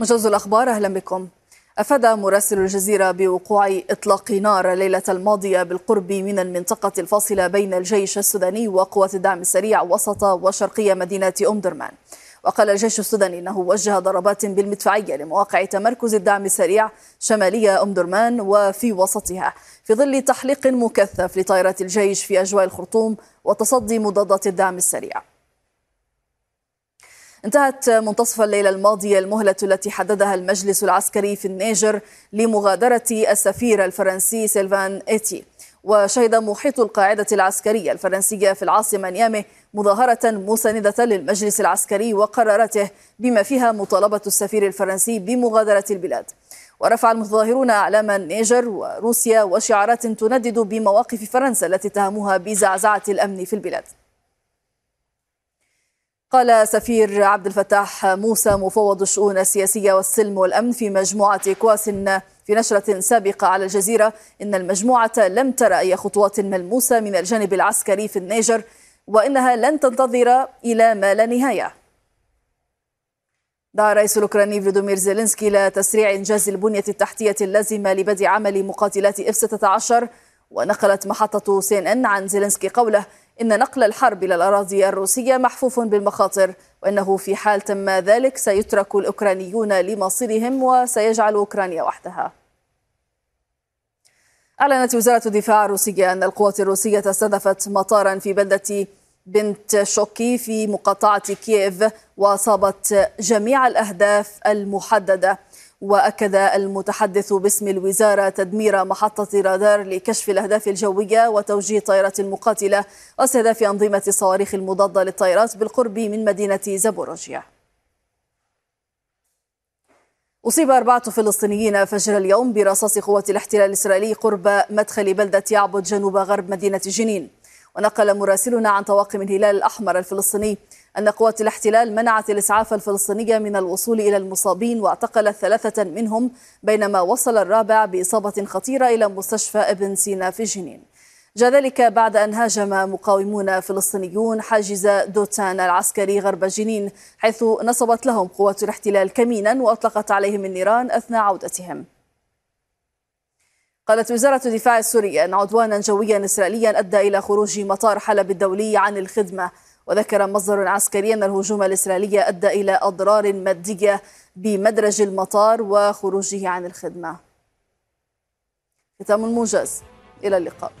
موجز الأخبار أهلا بكم. أفاد مراسل الجزيرة بوقوع إطلاق نار الليلة الماضية بالقرب من المنطقة الفاصلة بين الجيش السوداني وقوات الدعم السريع وسط وشرقية مدينة أم درمان. وقال الجيش السوداني أنه وجه ضربات بالمدفعية لمواقع تمركز الدعم السريع شمالية أم درمان وفي وسطها في ظل تحليق مكثف لطائرات الجيش في أجواء الخرطوم وتصدي مضادات الدعم السريع. انتهت منتصف الليلة الماضية المهلة التي حددها المجلس العسكري في النيجر لمغادرة السفير الفرنسي سيلفان إيتي. وشهد محيط القاعدة العسكرية الفرنسية في العاصمة نيامي مظاهرة مساندة للمجلس العسكري وقرارته بما فيها مطالبة السفير الفرنسي بمغادرة البلاد. ورفع المتظاهرون أعلام النيجر وروسيا وشعارات تندد بمواقف فرنسا التي اتهموها بزعزعة الأمن في البلاد. قال سفير عبد الفتاح موسى مفوض الشؤون السياسية والسلم والأمن في مجموعة إيكواس في نشرة سابقة على الجزيرة. إن المجموعة لم ترى أي خطوات ملموسة من الجانب العسكري في النيجر وإنها لن تنتظر إلى ما لا نهاية. دعا الرئيس الأوكراني فلاديمير زيلينسكي إلى تسريع إنجاز البنية التحتية اللازمة لبدء عمل مقاتلات إف 16 ونقلت محطة سي إن إن عن زيلينسكي قوله إن نقل الحرب إلى الأراضي الروسية محفوف بالمخاطر وإنه في حال تم ذلك سيترك الأوكرانيون لمصيرهم وسيجعل أوكرانيا وحدها. أعلنت وزارة الدفاع الروسية أن القوات الروسية استهدفت مطارا في بلدة بنت شوكي في مقاطعة كييف وأصابت جميع الأهداف المحددة. وأكد المتحدث باسم الوزارة تدمير محطة رادار لكشف الأهداف الجوية وتوجيه طائرات المقاتلة واستهداف أنظمة الصواريخ المضادة للطائرات بالقرب من مدينة زابوروجيا. أصيب أربعة فلسطينيين فجر اليوم برصاص قوات الاحتلال الإسرائيلي قرب مدخل بلدة يعبد جنوب غرب مدينة جنين. ونقل مراسلنا عن طواقم الهلال الأحمر الفلسطيني. أن قوات الاحتلال منعت الإسعاف الفلسطينية من الوصول إلى المصابين واعتقلت ثلاثة منهم بينما وصل الرابع بإصابة خطيرة إلى مستشفى ابن سينا في جنين. جاء ذلك بعد أن هاجم مقاومون فلسطينيون حاجز دوتان العسكري غرب جنين حيث نصبت لهم قوات الاحتلال كمينا وأطلقت عليهم النيران أثناء عودتهم. قالت وزارة الدفاع السورية أن عدوانا جويا إسرائيليا أدى إلى خروج مطار حلب الدولي عن الخدمة وذكر مصدر عسكري أن الهجوم الإسرائيلي أدى إلى أضرار مادية بمدرج المطار وخروجه عن الخدمة. ختام الموجز. إلى اللقاء.